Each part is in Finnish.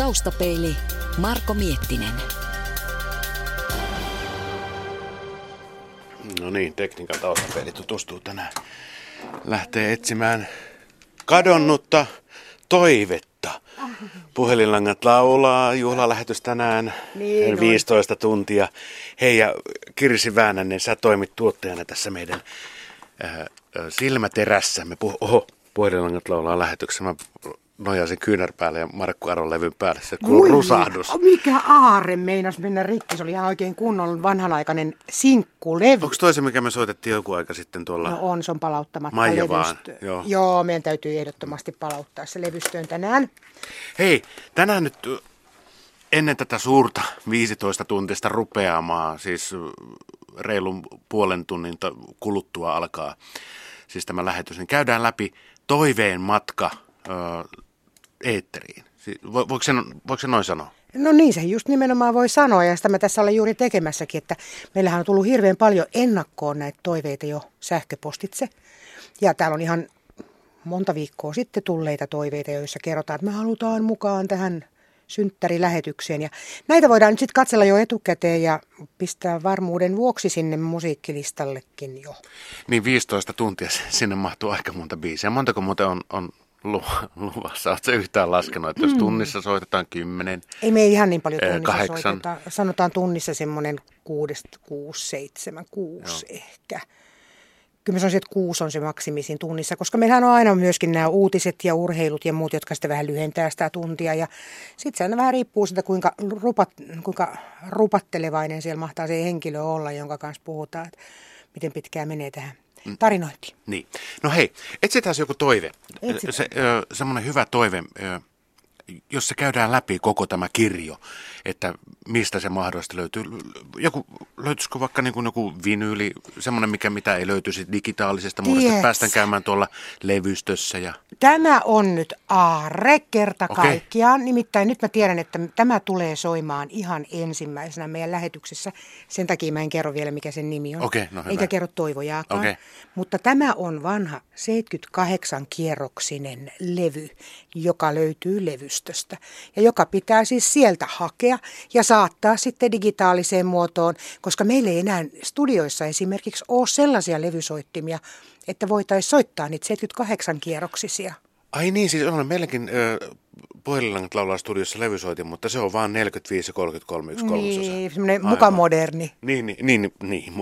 Taustapeili Marko Miettinen. No niin, tekniikan taustapeili tutustuu tänään. Lähtee etsimään kadonnutta toivetta. Puhelinlangat laulaa, juhlalähetys tänään, Niin on. 15 tuntia. Hei ja Kirsi Väänänen, sä toimit tuottajana tässä meidän äh, äh, silmäterässämme. Puh- Oho, puhelinlangat laulaa lähetyksessä. Mä nojasin kyynärpäälle ja Markku Aron levyn päälle. Se kuuluu rusahdus. Mikä aare meinas mennä rikki? Se oli ihan oikein kunnon vanhanaikainen sinkkulevy. Onko toisen, mikä me soitettiin joku aika sitten tuolla? No on, se on palauttamatta Maija vaan, joo. joo, meidän täytyy ehdottomasti palauttaa se levystöön tänään. Hei, tänään nyt ennen tätä suurta 15 tuntista rupeamaa, siis reilun puolen tunnin kuluttua alkaa siis tämä lähetys, niin käydään läpi toiveen matka ö, eetteriin. Voiko, se, voiko se noin sanoa? No niin, se just nimenomaan voi sanoa, ja sitä mä tässä olen juuri tekemässäkin, että meillähän on tullut hirveän paljon ennakkoon näitä toiveita jo sähköpostitse. Ja täällä on ihan monta viikkoa sitten tulleita toiveita, joissa kerrotaan, että me halutaan mukaan tähän synttärilähetykseen. Ja näitä voidaan nyt sitten katsella jo etukäteen ja pistää varmuuden vuoksi sinne musiikkilistallekin jo. Niin 15 tuntia sinne mahtuu aika monta biisiä. Montako muuten on, on luvassa? Oletko yhtään laskenut, että jos tunnissa soitetaan kymmenen, Ei me ihan niin paljon Ee, tunnissa kahdeksan. soiteta. Sanotaan tunnissa semmoinen kuudesta, kuusi, seitsemän, kuusi ehkä. Kyllä mä sanoisin, että kuusi on se maksimisin tunnissa, koska meillähän on aina myöskin nämä uutiset ja urheilut ja muut, jotka sitten vähän lyhentää sitä tuntia. Ja sitten se aina vähän riippuu siitä, kuinka, rupat, kuinka rupattelevainen siellä mahtaa se henkilö olla, jonka kanssa puhutaan, että miten pitkään menee tähän tarinointiin. Niin. No hei, etsitään joku toive. Etsitään. Se, ö, semmoinen hyvä toive, ö, jos se käydään läpi koko tämä kirjo, että mistä se mahdollisesti löytyy. Joku, löytyisikö vaikka niin kuin joku vinyyli, semmoinen mikä mitä ei löytyisi digitaalisesta muodosta, että päästään käymään tuolla levystössä ja... Tämä on nyt aarre kerta Okei. kaikkiaan. Nimittäin nyt mä tiedän, että tämä tulee soimaan ihan ensimmäisenä meidän lähetyksessä. Sen takia mä en kerro vielä, mikä sen nimi on. Okei, no hyvä. Eikä kerro toivojaakaan. Okei. Mutta tämä on vanha 78-kierroksinen levy, joka löytyy levystöstä. Ja joka pitää siis sieltä hakea ja saattaa sitten digitaaliseen muotoon, koska meillä ei enää studioissa esimerkiksi ole sellaisia levysoittimia, että voitaisiin soittaa niitä 78-kierroksisia. Ai niin, siis on meilläkin puhelinlangat laulaa studiossa levysoitin, mutta se on vaan 45 ja 33 yksi kolmasosa. Niin, semmoinen muka moderni. Niin, niin, niin, niin.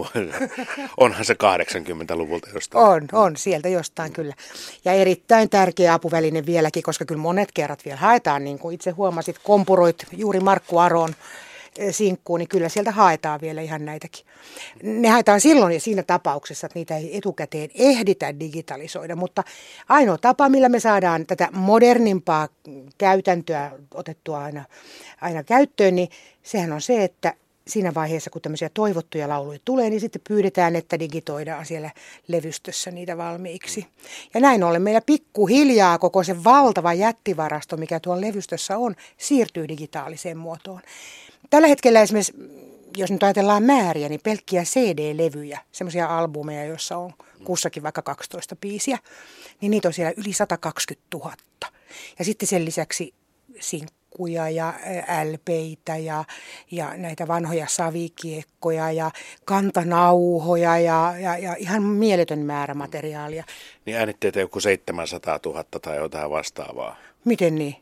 onhan se 80-luvulta jostain. On, on, sieltä jostain kyllä. Ja erittäin tärkeä apuväline vieläkin, koska kyllä monet kerrat vielä haetaan, niin kuin itse huomasit, kompuroit juuri Markku Aron sinkkuun, niin kyllä sieltä haetaan vielä ihan näitäkin. Ne haetaan silloin ja siinä tapauksessa, että niitä ei etukäteen ehditä digitalisoida, mutta ainoa tapa, millä me saadaan tätä modernimpaa käytäntöä otettua aina, aina käyttöön, niin sehän on se, että siinä vaiheessa, kun tämmöisiä toivottuja lauluja tulee, niin sitten pyydetään, että digitoidaan siellä levystössä niitä valmiiksi. Ja näin ollen meillä pikkuhiljaa koko se valtava jättivarasto, mikä tuolla levystössä on, siirtyy digitaaliseen muotoon. Tällä hetkellä esimerkiksi, jos nyt ajatellaan määriä, niin pelkkiä CD-levyjä, semmoisia albumeja, joissa on kussakin vaikka 12 biisiä, niin niitä on siellä yli 120 000. Ja sitten sen lisäksi sinkkuja ja LPitä ja, ja näitä vanhoja savikiekkoja ja kantanauhoja ja, ja, ja ihan mieletön määrä materiaalia. Niin äänitteitä joku 700 000 tai jotain vastaavaa. Miten niin?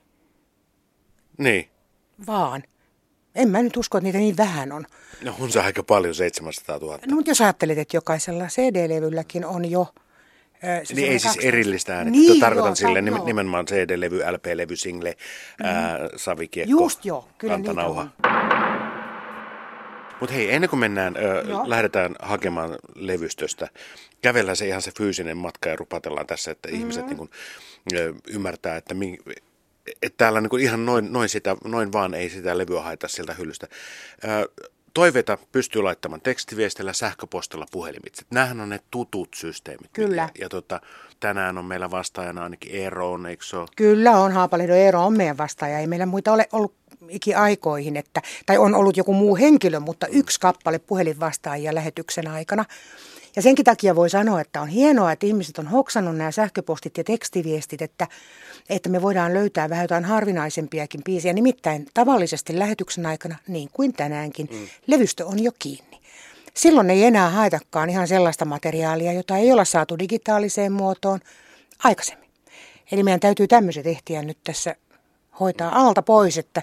Niin. Vaan. En mä nyt usko, että niitä niin vähän on. No on se aika paljon, 700 000. No mutta jos ajattelet, että jokaisella CD-levylläkin on jo... se Niin ei siis 12 erillistä äänettä. Niin, Tarkoitan joo, sille joo. nim- nimenomaan CD-levy, LP-levy, single, ää, savikiekko, Just joo, kyllä kantanauha. Mutta hei, ennen kuin mennään, ö, Joo. lähdetään hakemaan levystöstä, kävellään se ihan se fyysinen matka ja rupatellaan tässä, että mm-hmm. ihmiset niin kun, ö, ymmärtää, että, mi, että täällä niin kun ihan noin, noin, sitä, noin vaan ei sitä levyä haeta sieltä hyllystä. Ö, toiveita pystyy laittamaan tekstiviestillä, sähköpostilla, puhelimitse. Nämähän on ne tutut systeemit. Kyllä. Ja, ja tota, tänään on meillä vastaajana ainakin Eeroon, eikö se ole? Kyllä on, Haapalehdon Eero on meidän vastaaja. Ei meillä muita ole ollut ikiaikoihin, että, tai on ollut joku muu henkilö, mutta yksi kappale puhelinvastaajia lähetyksen aikana. Ja senkin takia voi sanoa, että on hienoa, että ihmiset on hoksannut nämä sähköpostit ja tekstiviestit, että, että me voidaan löytää vähän jotain harvinaisempiakin biisiä. Nimittäin tavallisesti lähetyksen aikana, niin kuin tänäänkin, mm. levystö on jo kiinni. Silloin ei enää haetakaan ihan sellaista materiaalia, jota ei olla saatu digitaaliseen muotoon aikaisemmin. Eli meidän täytyy tämmöiset ehtiä nyt tässä hoitaa alta pois, että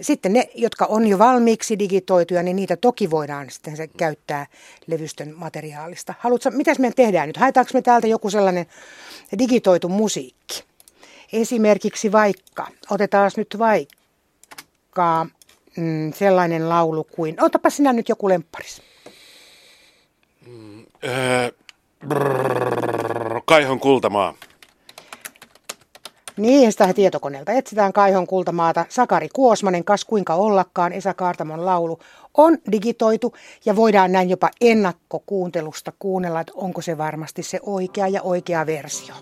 sitten ne, jotka on jo valmiiksi digitoituja, niin niitä toki voidaan sitten se käyttää levystön materiaalista. Haluatko, mitäs me tehdään nyt? Haetaanko me täältä joku sellainen digitoitu musiikki? Esimerkiksi vaikka, otetaan nyt vaikka mm, sellainen laulu kuin, otapa sinä nyt joku lempparis. Mm, öö, brrr, Kaihon kultamaa. Niin, sitä tietokoneelta etsitään Kaihon kultamaata. Sakari Kuosmanen, kas kuinka ollakaan, Esa Kaartamon laulu on digitoitu ja voidaan näin jopa ennakkokuuntelusta kuunnella, että onko se varmasti se oikea ja oikea versio.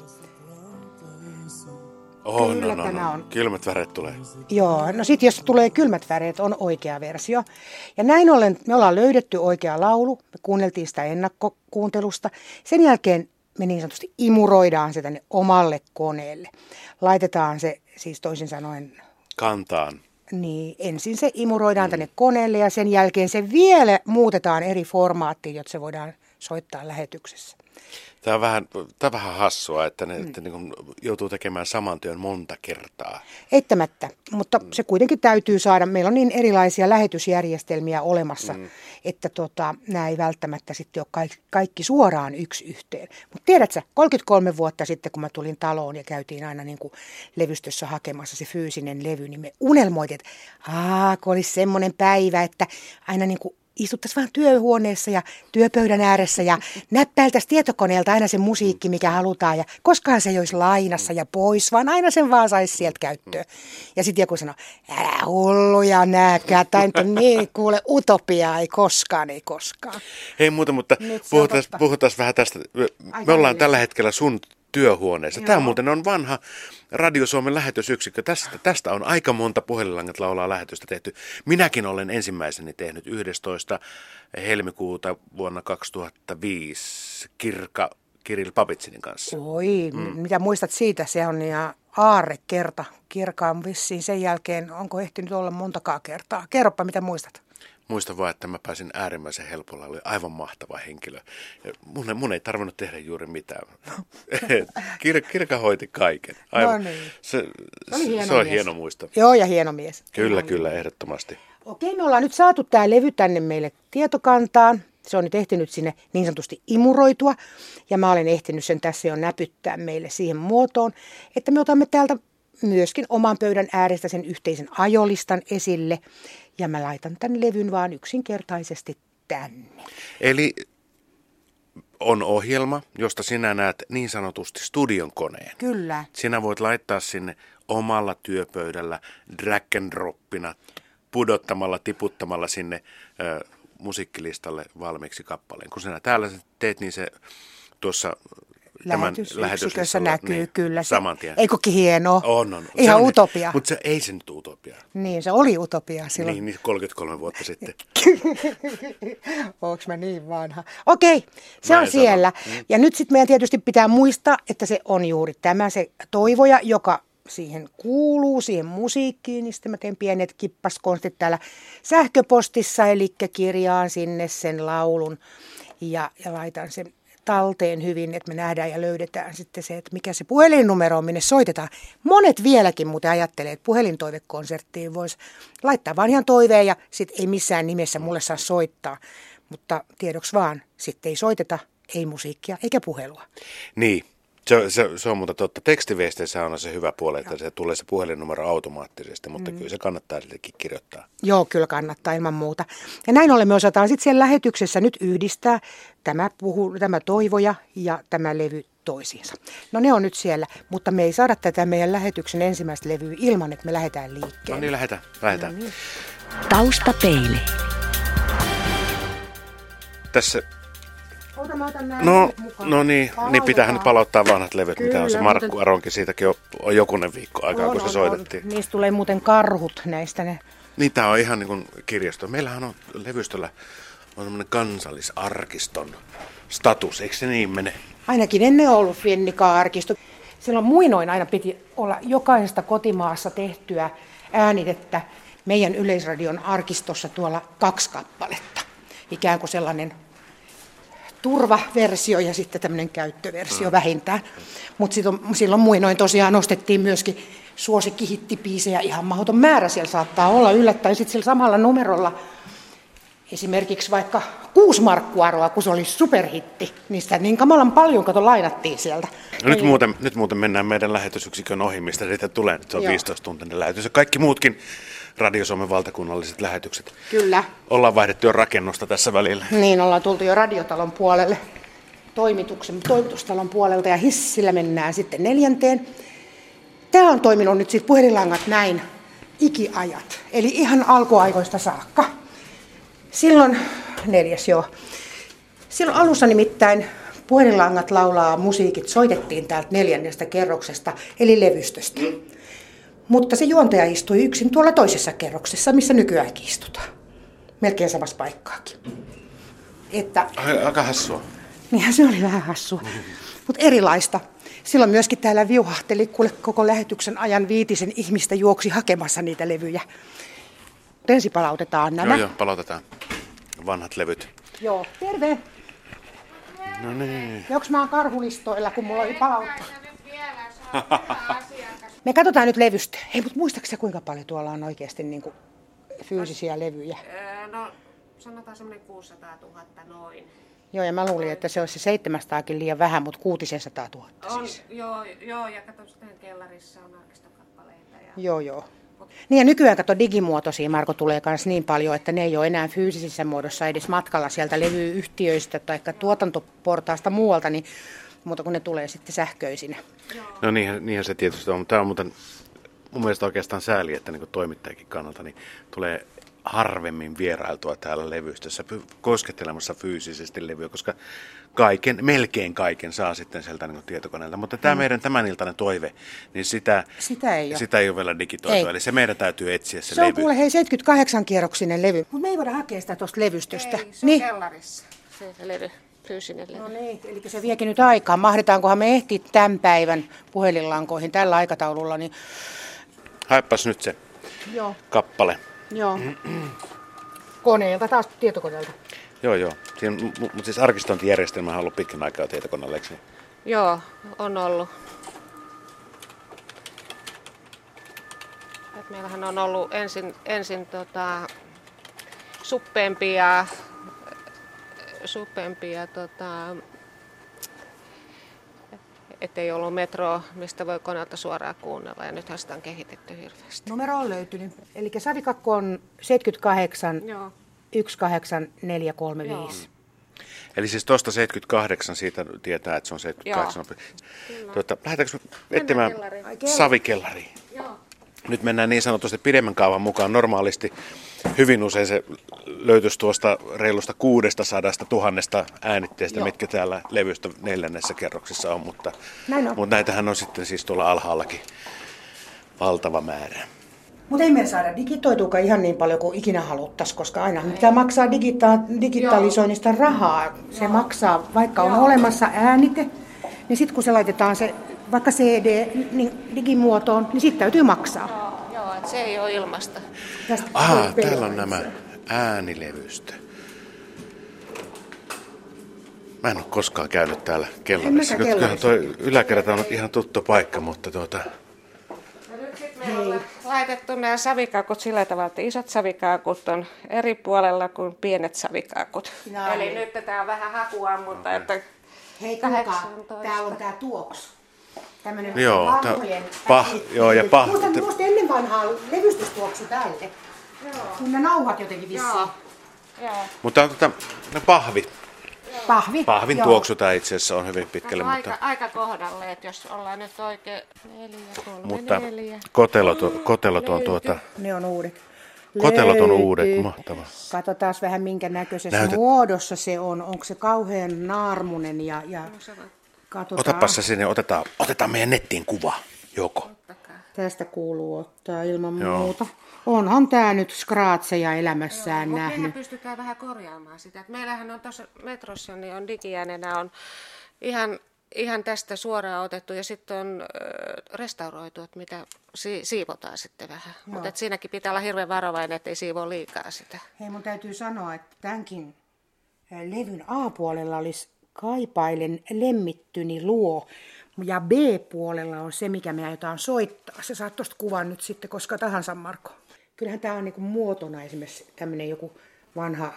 Oh, Kyllä no, no, tämä no. on. Kylmät väreet tulee. Joo, no sitten jos tulee kylmät väreet, on oikea versio. Ja näin ollen me ollaan löydetty oikea laulu, me kuunneltiin sitä ennakkokuuntelusta. Sen jälkeen me niin sanotusti imuroidaan se tänne omalle koneelle. Laitetaan se siis toisin sanoen... Kantaan. Niin, ensin se imuroidaan mm. tänne koneelle ja sen jälkeen se vielä muutetaan eri formaattiin, jotta se voidaan soittaa lähetyksessä. Tämä on vähän, tämä on vähän hassua, että ne mm. että niin joutuu tekemään saman työn monta kertaa. Eittämättä, mutta se kuitenkin täytyy saada. Meillä on niin erilaisia lähetysjärjestelmiä olemassa, mm. että tota, nämä ei välttämättä sitten ole kaikki, kaikki suoraan yksi yhteen. Mutta tiedätkö, 33 vuotta sitten, kun mä tulin taloon ja käytiin aina niin kuin levystössä hakemassa se fyysinen levy, niin me unelmoitiin, että Aa, kun olisi semmoinen päivä, että aina niin kuin istuttaisiin vaan työhuoneessa ja työpöydän ääressä ja näppäiltäisiin tietokoneelta aina se musiikki, mikä halutaan. Ja koskaan se ei olisi lainassa ja pois, vaan aina sen vaan saisi sieltä käyttöön. Ja sitten joku sanoo, älä hulluja nääkää, tai niin kuule, utopia ei koskaan, ei koskaan. Hei muuta, mutta puhutaan, puhutaan vähän tästä. Me, me ollaan tällä hetkellä sun työhuoneessa. Joo. Tämä muuten on vanha Radio Suomen lähetysyksikkö. Tästä, tästä on aika monta puhelinlangat laulaa lähetystä tehty. Minäkin olen ensimmäiseni tehnyt 11. helmikuuta vuonna 2005 Kirka Kiril Papitsinin kanssa. Oi, mm. mitä muistat siitä? Se on ja aarre kerta. Kirka on vissiin sen jälkeen, onko ehtinyt olla montakaa kertaa? Kerropa, mitä muistat? Muistan vaan, että mä pääsin äärimmäisen helpolla. Oli aivan mahtava henkilö. Mun, mun ei tarvinnut tehdä juuri mitään. Kir, kirka hoiti kaiken. Aivan. No niin. Se, se, hieno se on mies. hieno muisto. Joo, ja hieno mies. Kyllä, hieno kyllä, mies. ehdottomasti. Okei, me ollaan nyt saatu tämä levy tänne meille tietokantaan. Se on nyt ehtinyt sinne niin sanotusti imuroitua. Ja mä olen ehtinyt sen tässä jo näpyttää meille siihen muotoon, että me otamme täältä myöskin oman pöydän äärestä sen yhteisen ajolistan esille ja mä laitan tämän levyn vaan yksinkertaisesti tänne. Eli on ohjelma, josta sinä näet niin sanotusti studion koneen. Kyllä. Sinä voit laittaa sinne omalla työpöydällä drag and droppina, pudottamalla, tiputtamalla sinne ö, musiikkilistalle valmiiksi kappaleen. Kun sinä täällä teet, niin se tuossa lähetysyksikössä näkyy niin, kyllä. Se, saman tien. Eikö hienoa? On, on. Ihan se on, utopia. Mutta se ei se nyt utopia. Niin, se oli utopia silloin. Niin, niin 33 vuotta sitten. Onko mä niin vanha? Okei, se mä on siellä. Mm. Ja nyt sitten meidän tietysti pitää muistaa, että se on juuri tämä se toivoja, joka siihen kuuluu, siihen musiikkiin, niin sitten mä teen pienet kippaskonstit täällä sähköpostissa, eli kirjaan sinne sen laulun ja, ja laitan sen talteen hyvin, että me nähdään ja löydetään sitten se, että mikä se puhelinnumero on, minne soitetaan. Monet vieläkin muuten ajattelee, että puhelintoivekonserttiin voisi laittaa vaan ihan toiveen ja sitten ei missään nimessä mulle saa soittaa. Mutta tiedoksi vaan, sitten ei soiteta, ei musiikkia eikä puhelua. Niin, se, se, se on mutta totta. Tekstiviesteissä on se hyvä puoli, että se tulee se puhelinnumero automaattisesti, mutta mm. kyllä se kannattaa sillekin kirjoittaa. Joo, kyllä kannattaa ilman muuta. Ja näin ollen me osataan sitten siellä lähetyksessä nyt yhdistää tämä, puhu, tämä toivoja ja tämä levy toisiinsa. No ne on nyt siellä, mutta me ei saada tätä meidän lähetyksen ensimmäistä levyä ilman, että me lähdetään liikkeelle. No niin, lähdetään. lähdetään. No niin. Taustapeili. Tässä No, no niin, niin pitäähän nyt palauttaa vanhat levyt, Kyllä, mitä on se Markku muuten... Aronkin, siitäkin on, on jokunen viikko aikaa, on, kun se on, soitettiin. On. Niistä tulee muuten karhut näistä ne. Niin, tämä on ihan niin kuin kirjasto. Meillähän on levystöllä on tämmöinen kansallisarkiston status, eikö se niin mene? Ainakin ennen ollut Fennika-arkisto. Silloin muinoin aina piti olla jokaisesta kotimaassa tehtyä äänitettä meidän Yleisradion arkistossa tuolla kaksi kappaletta. Ikään kuin sellainen turvaversio ja sitten tämmöinen käyttöversio mm. vähintään. Mutta silloin muinoin tosiaan nostettiin myöskin suosikkihittipiisejä ihan mahdoton määrä siellä saattaa olla yllättäen sitten sillä samalla numerolla esimerkiksi vaikka kuusi markkuaroa, kun se oli superhitti, niin sitä niin kamalan paljon kato lainattiin sieltä. No nyt, muuten, nyt muuten mennään meidän lähetysyksikön ohi, mistä siitä tulee. Nyt se on 15 tuntinen lähetys. Ja kaikki muutkin Radio Suomen valtakunnalliset lähetykset. Kyllä. Ollaan vaihdettu jo rakennusta tässä välillä. Niin, ollaan tultu jo radiotalon puolelle toimituksen, toimitustalon puolelta ja hissillä mennään sitten neljänteen. Tämä on toiminut nyt siis puhelinlangat näin ikiajat, eli ihan alkuaikoista saakka. Silloin, neljäs joo, silloin alussa nimittäin puhelinlangat laulaa musiikit soitettiin täältä neljännestä kerroksesta, eli levystöstä. Mutta se juontaja istui yksin tuolla toisessa kerroksessa, missä nykyäänkin istutaan. Melkein samassa paikkaakin. Että, Aika hassua. Niinhän se oli vähän hassua. Mutta erilaista. Silloin myöskin täällä viuhahteli kuule koko lähetyksen ajan viitisen ihmistä juoksi hakemassa niitä levyjä. Ensi palautetaan nämä. Joo, joo, palautetaan. Vanhat levyt. Joo, terve. No niin. Joks mä oon karhulistoilla, kun mulla oli palauttaa. Me katsotaan nyt levystä. Hei, mutta muistaakseni kuinka paljon tuolla on oikeasti niin kuin fyysisiä levyjä? No, sanotaan semmoinen 600 000 noin. Joo, ja mä luulin, että se olisi 700 liian vähän, mutta 600 000 on, siis. Joo, joo, ja katso, sitten kellarissa on arkistokappaleita. Ja... Joo, joo. Niin ja nykyään kato digimuotoisia, Marko, tulee myös niin paljon, että ne ei ole enää fyysisessä muodossa edes matkalla sieltä levyyhtiöistä tai tuotantoportaasta muualta, niin mutta kun ne tulee sitten sähköisinä. No niinhän, niinhän se tietysti on, mutta tämä on muuten mun mielestä oikeastaan sääli, että niin toimittajakin kannalta niin tulee harvemmin vierailtua täällä levystössä koskettelemassa fyysisesti levyä, koska kaiken, melkein kaiken saa sitten sieltä niin tietokoneelta. Mutta tämä mm. meidän tämän iltainen toive, niin sitä, sitä, ei, ole. sitä ei ole vielä digitoitu. Ei. Eli se meidän täytyy etsiä se, se levy. Se on kuule hei 78-kierroksinen levy. Mutta me ei voida hakea sitä tuosta levystöstä. Ei, se on niin. kellarissa se levy fyysinen levy. No niin, eli se viekin nyt aikaa. Mahdetaankohan me ehtiä tämän päivän puhelinlankoihin tällä aikataululla? Niin... Haippas nyt se Joo. kappale. Joo. Koneelta, taas tietokoneelta. Joo, joo. Mutta siis arkistointijärjestelmä on ollut pitkän aikaa tietokoneella, eikö Joo, on ollut. Et meillähän on ollut ensin, ensin tota, suppeempia, suppeempia tota, ettei ollut metroa, mistä voi koneelta suoraan kuunnella. Ja nythän sitä on kehitetty hirveästi. Numero on löytynyt. Eli Savikakko on 78 Joo. 18435. Joo. Eli siis tuosta 78 siitä tietää, että se on 78. Tuota, lähdetäänkö etsimään savikellariin? Nyt mennään niin sanotusti pidemmän kaavan mukaan. Normaalisti hyvin usein se löytyisi tuosta reilusta kuudesta sadasta tuhannesta äänitteestä, Joo. mitkä täällä levystä neljännessä kerroksessa on, mutta, mutta näitähän on sitten siis tuolla alhaallakin valtava määrä. Mutta ei me saada digitoituukaan ihan niin paljon kuin ikinä haluttaisiin, koska aina pitää maksaa digita- digitalisoinnista rahaa. Se Joo. maksaa, vaikka on Joo. olemassa äänite, niin sitten kun se laitetaan se vaikka CD niin digimuotoon, niin sitten täytyy maksaa. Joo, joo se ei ole ilmasta. Tästä Aha, täällä on nämä äänilevystä. Mä en ole koskaan käynyt täällä kellarissa. Kyllähän toi yläkerta on ihan tuttu paikka, mutta tuota... On laitettu nämä savikakut sillä tavalla, että isot savikakut on eri puolella kuin pienet savikakut. No, Eli niin. nyt tämä on vähän hakua, mutta okay. että Hei, kuulkaa, täällä on tämä tuoksu. Tämmöinen joo, vanhojen pah, joo, ja pah, Muistan, muistan ennen vanhaa levystystuoksu tälle. Joo. Kun ne nauhat jotenkin vissiin. Joo. Joo. Mutta on tota, no pahvi. Pahvi? Pahvin joo. tuoksu tämä itse asiassa on hyvin pitkälle. mutta... aika, aika kohdalle, että jos ollaan nyt oikein neljä, kolme, mutta neljä. Kotelot, on, kotelot on tuota... Ne on uudet. Kotelot on uudet, mahtavaa. Katsotaan vähän minkä näköisessä Näytet... muodossa se on. Onko se kauhean naarmunen ja, ja Katsotaan. Otapa se sinne, otetaan, otetaan meidän nettiin kuva, joko. Tästä kuuluu ottaa ilman Joo. muuta. Onhan tämä nyt skraatseja elämässään Joo, nähnyt. Mutta pystytään vähän korjaamaan sitä. Et meillähän on tuossa metrossa, niin on digiäänenä on ihan, ihan tästä suoraan otettu ja sitten on restauroitu, että mitä si- siivotaan sitten vähän. Mutta siinäkin pitää olla hirveän varovainen, ettei siivoa liikaa sitä. Hei, mun täytyy sanoa, että tämänkin levyn A-puolella olisi Kaipailen lemmittyni luo. Ja B-puolella on se, mikä me aiotaan soittaa. Se saat tuosta kuvan nyt sitten koska tahansa, Marko. Kyllähän tämä on niinku muotona esimerkiksi tämmöinen joku vanha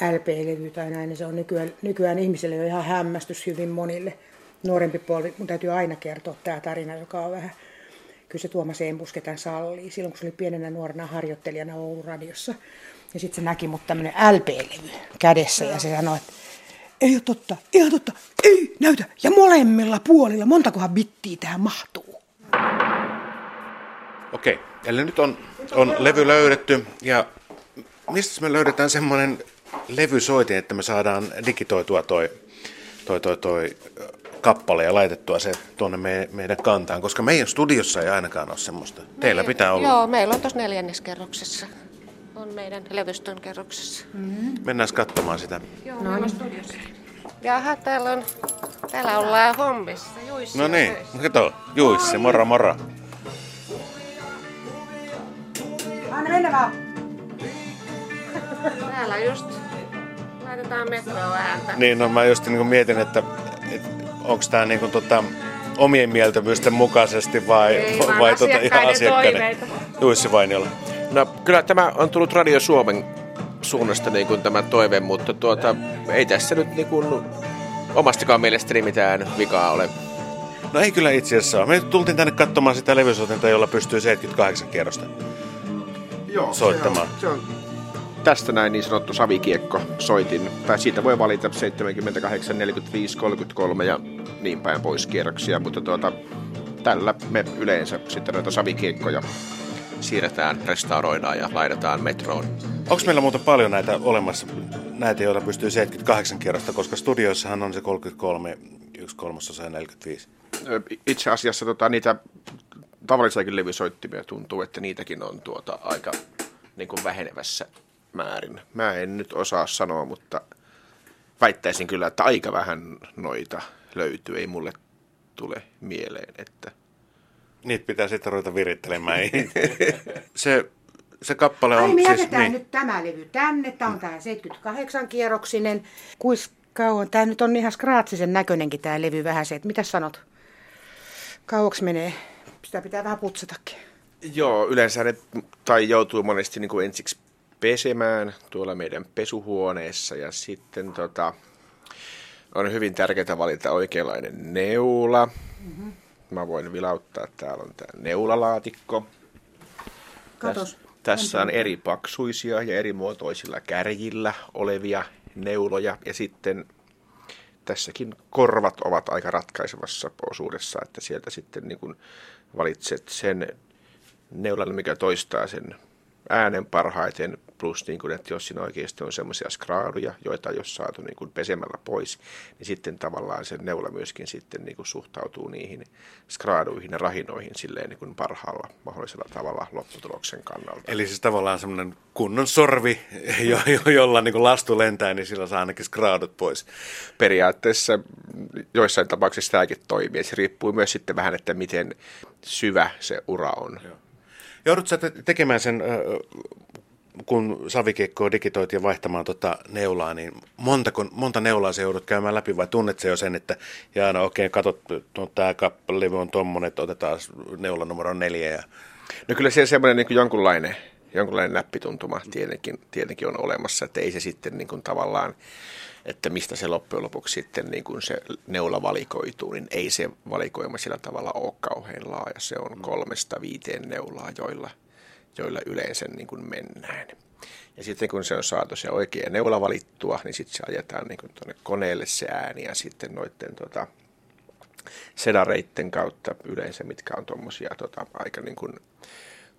LP-levy tai näin. Niin se on nykyään, nykyään ihmisille jo ihan hämmästys hyvin monille. Nuorempi puoli, mun täytyy aina kertoa tämä tarina, joka on vähän... Kyllä se Tuomas Embuske tämän sallii. Silloin kun se oli pienenä nuorena harjoittelijana Oulun radiossa. Ja sitten se näki mut tämmöinen LP-levy kädessä ja se sanoi, että ei ole totta, ihan totta, ei näytä. Ja molemmilla puolilla, montakohan bittiä tähän mahtuu. Okei, eli nyt on, on levy löydetty ja mistä me löydetään semmoinen levysoitin, että me saadaan digitoitua toi, toi, toi, toi kappale ja laitettua se tuonne me, meidän kantaan, koska meidän studiossa ei ainakaan ole semmoista. Teillä pitää olla. Joo, meillä on tuossa neljänneskerroksessa. On meidän levystön kerroksessa. Mm-hmm. Mennään katsomaan sitä. Joo, no studiossa. Jaha, täällä, on, täällä ollaan hommissa. Juissi no niin, kato, Juissi, moro moro. Anna mennä vaan. Täällä just laitetaan metroa ääntä. Niin, no mä just niin mietin, että, että onko tämä niin kuin, tota, omien mieltymysten mukaisesti vai, Ei, vai tota, ihan asiakkaiden. Juissi Vainiola. No kyllä tämä on tullut Radio Suomen suunnasta niin kuin tämä toive, mutta tuota, ei tässä nyt niin kuin omastakaan mielestäni mitään vikaa ole. No ei kyllä itse asiassa ole. Me tultiin tänne katsomaan sitä levysotinta, jolla pystyy 78 kierrosta Joo, soittamaan. Se on, se on tästä näin niin sanottu savikiekko soitin. Tai siitä voi valita 78, 45, 33 ja niin päin pois kierroksia, mutta tuota, tällä me yleensä sitten noita savikiekkoja siirretään, restauroidaan ja laitetaan metroon. Onko meillä muuta paljon näitä olemassa, näitä, joita pystyy 78 kierrosta, koska studioissahan on se 33, yksi kolmasosa ja 45? Itse asiassa tota, niitä tavallisiakin levysoittimia tuntuu, että niitäkin on tuota aika niin kuin vähenevässä määrin. Mä en nyt osaa sanoa, mutta väittäisin kyllä, että aika vähän noita löytyy. Ei mulle tule mieleen, että... Niitä pitää sitten ruveta virittelemään. se, se kappale on... Ai me siis, niin. nyt tämä levy tänne. Tämä on tämä 78-kierroksinen. Kuis kauan? Tämä nyt on ihan skraatsisen näköinenkin tämä levy vähän se, että mitä sanot? Kauaksi menee? Sitä pitää vähän putsatakin. Joo, yleensä ne tai joutuu monesti niin kuin ensiksi pesemään tuolla meidän pesuhuoneessa ja sitten tota, on hyvin tärkeää valita oikeanlainen neula. Mm-hmm. Mä voin vilauttaa, täällä on tämä neulalaatikko. Katos. Tässä on eri paksuisia ja eri muotoisilla kärjillä olevia neuloja ja sitten tässäkin korvat ovat aika ratkaisevassa osuudessa, että sieltä sitten niin kun valitset sen neulan, mikä toistaa sen äänen parhaiten, plus niin kuin, että jos siinä oikeasti on semmoisia skraaduja, joita ei ole saatu niin kuin pesemällä pois, niin sitten tavallaan se neula myöskin sitten niin kuin suhtautuu niihin skraaduihin ja rahinoihin silleen niin kuin parhaalla mahdollisella tavalla lopputuloksen kannalta. Eli siis tavallaan semmoinen kunnon sorvi, jo, jo, jolla niin kuin lastu lentää, niin sillä saa ainakin skraadut pois. Periaatteessa joissain tapauksissa tämäkin toimii. Se riippuu myös sitten vähän, että miten syvä se ura on. Joo. Joudut sä tekemään sen, kun savikiekkoa ja vaihtamaan tota neulaa, niin montako, monta neulaa se joudut käymään läpi vai tunnet se jo sen, että jaa, no okei, katsot, no, tämä kappalevy on tommonen, että otetaan neula numero neljä. Ja... No kyllä se semmoinen niin jonkunlainen, jonkunlainen näppituntuma tietenkin, tietenkin on olemassa, että ei se sitten niin kuin tavallaan että mistä se loppujen lopuksi sitten niin kuin se neula valikoituu, niin ei se valikoima sillä tavalla ole kauhean laaja. Se on kolmesta viiteen neulaa, joilla, joilla yleensä niin kuin mennään. Ja sitten kun se on saatu se oikea neula valittua, niin sitten se ajetaan niin tuonne koneelle se ääni ja sitten noiden tota, sedareitten kautta yleensä, mitkä on tuommoisia tota, aika niin kuin,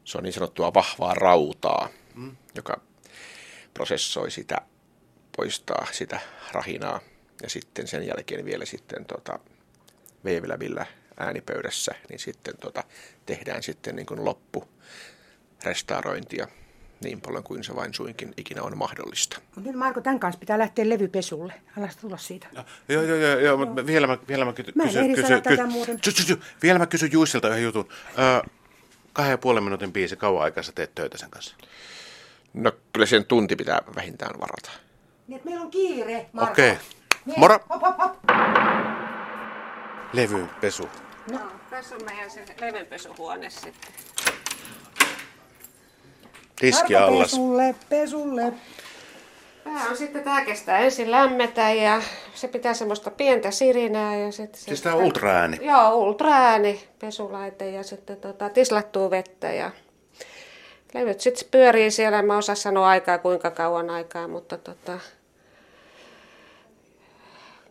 se on niin sanottua vahvaa rautaa, mm. joka prosessoi sitä poistaa sitä rahinaa ja sitten sen jälkeen vielä sitten tota, veevilävillä äänipöydässä, niin sitten tota, tehdään sitten niin kuin loppu restaurointia niin paljon kuin se vain suinkin ikinä on mahdollista. Mutta nyt Marko, tämän kanssa pitää lähteä levypesulle. Älä tulla siitä. No, joo, joo, joo, joo, mutta vielä mä, vielä mä, kysy, Mä en kysy, ehdi kysy, sanoa tätä kysy, muuten. vielä mä kysyn Juissilta yhden jutun. Ö, kahden ja puolen minuutin biisi, kauan aikaa sä teet töitä sen kanssa? No kyllä sen tunti pitää vähintään varata. Niin, että meillä on kiire, Marko. Okei. Okay. Niin, Moro! Hop, hop, hop. Levyn pesu. No, tässä on meidän se levenpesuhuone sitten. Tiski allas. Pesulle, pesulle. Tämä on sitten, tämä kestää ensin lämmetä ja se pitää semmoista pientä sirinää ja sitten... Siis tää on ultraääni. Joo, ultraääni, pesulaite ja sitten tota, tislattuu vettä ja levyt sitten pyörii siellä. Mä osaa sanoa aikaa, kuinka kauan aikaa, mutta tota,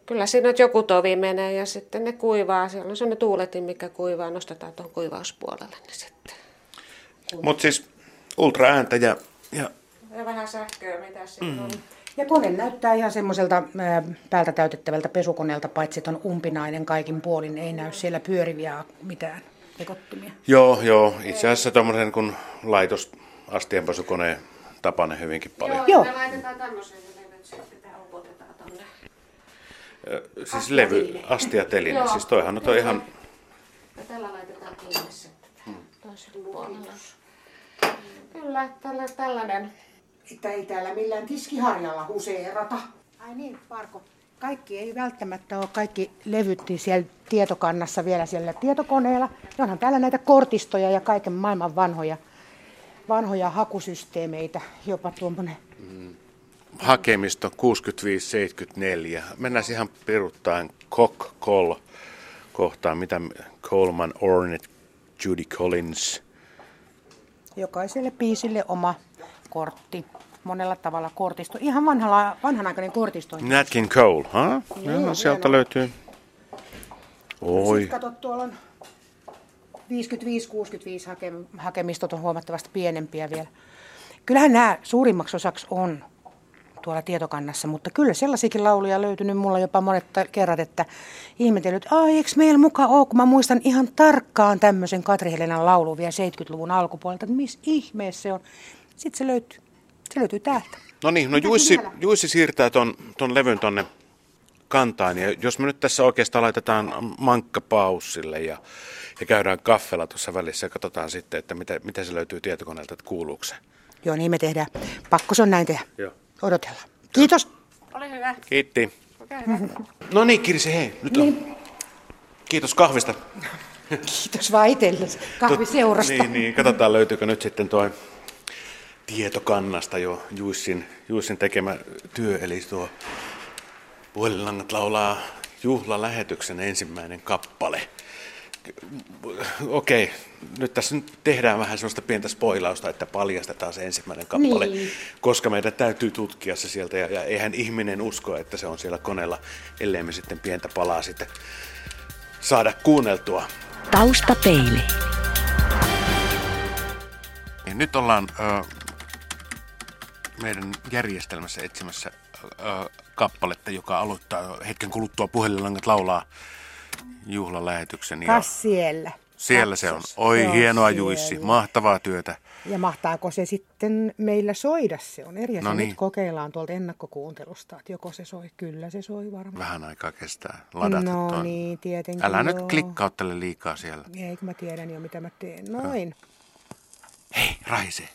kyllä siinä nyt joku tovi menee ja sitten ne kuivaa. Siellä on sellainen tuuletin, mikä kuivaa. Nostetaan tuon kuivauspuolelle niin sitten. Mutta siis ultraääntä ja, ja Ja vähän sähköä, mitä siinä on. Ja kone näyttää ihan semmoiselta ää, päältä täytettävältä pesukoneelta, paitsi että on umpinainen kaikin puolin. Ei näy siellä pyöriviä mitään tekottimia. joo, joo, itse asiassa tuommoisen kun laitos astianpesukoneen tapainen hyvinkin paljon. Joo, Joo. laitetaan tämmöisen levyt sitten, tonne. Ö, Siis levy, astiateline, siis toihan on toi ihan, Ja tällä laitetaan kiinni sitten toisella puolella. Kyllä, tällä, tällainen. Että ei täällä millään tiskiharjalla huseerata. Ai niin, Marko. Kaikki ei välttämättä ole kaikki levyt niin siellä tietokannassa vielä siellä tietokoneella. Ja onhan täällä näitä kortistoja ja kaiken maailman vanhoja, vanhoja hakusysteemeitä. Jopa tuommoinen hakemisto 65-74. Mennään ihan peruttaen Cock Call kohtaan, mitä Coleman, Ornette, Judy Collins. Jokaiselle biisille oma kortti. Monella tavalla kortisto. Ihan vanhalla, vanhanaikainen kortistointi. Nat King Cole, ha? Joo, Joo, sieltä hieno. löytyy. Oi. Sitten kato, tuolla on 55-65 hake, hakemistot on huomattavasti pienempiä vielä. Kyllähän nämä suurimmaksi osaksi on tuolla tietokannassa, mutta kyllä sellaisiakin lauluja löytynyt mulla jopa monet kerrat, että ihmetellyt, että ai eikö meillä muka ole, kun mä muistan ihan tarkkaan tämmöisen Katri Helenan laulun vielä 70-luvun alkupuolelta, että missä ihmeessä se on. Sitten se löytyy, se löytyy täältä. No niin, no Juissi, vielä? Juissi siirtää ton, ton levyn tonne kantaan. Ja jos me nyt tässä oikeastaan laitetaan mankka paussille ja, ja käydään kaffella tuossa välissä ja katsotaan sitten, että mitä, mitä se löytyy tietokoneelta, että kuuluuko se. Joo, niin me tehdään. Pakko se on näin tehdä. Joo. Odotellaan. Kiitos. Ole hyvä. Kiitti. Hyvä. No niin, Kirsi, hei, nyt on. Niin. Kiitos kahvista. Kiitos vaan itsellesi kahviseurasta. Niin, niin, katsotaan löytyykö nyt sitten tuo tietokannasta jo Juissin, Juissin tekemä työ, eli tuo Puhelinlangat laulaa juhlalähetyksen ensimmäinen kappale. Okei, nyt tässä nyt tehdään vähän sellaista pientä spoilausta, että paljastetaan se ensimmäinen kappale, Niin. koska meidän täytyy tutkia se sieltä, ja, ja eihän ihminen usko, että se on siellä koneella, ellei me sitten pientä palaa sitten saada kuunneltua. Taustapeili. Niin nyt ollaan ö, meidän järjestelmässä etsimässä ö, kappaletta, joka aloittaa hetken kuluttua puhelinlangat laulaa juhlalähetyksen. Ja Kas siellä. siellä se on. Katsos. Oi, Se hienoa siellä. Juissi, mahtavaa työtä. Ja mahtaako se sitten meillä soida? Se on eri asia. No niin. Nyt kokeillaan tuolta ennakkokuuntelusta, että joko se soi. Kyllä se soi varmaan. Vähän aikaa kestää ladata No tuon. niin, tietenkin Älä nyt joo. klikkauttele liikaa siellä. Eikö mä tiedän jo, mitä mä teen. Noin. Hei, Raise,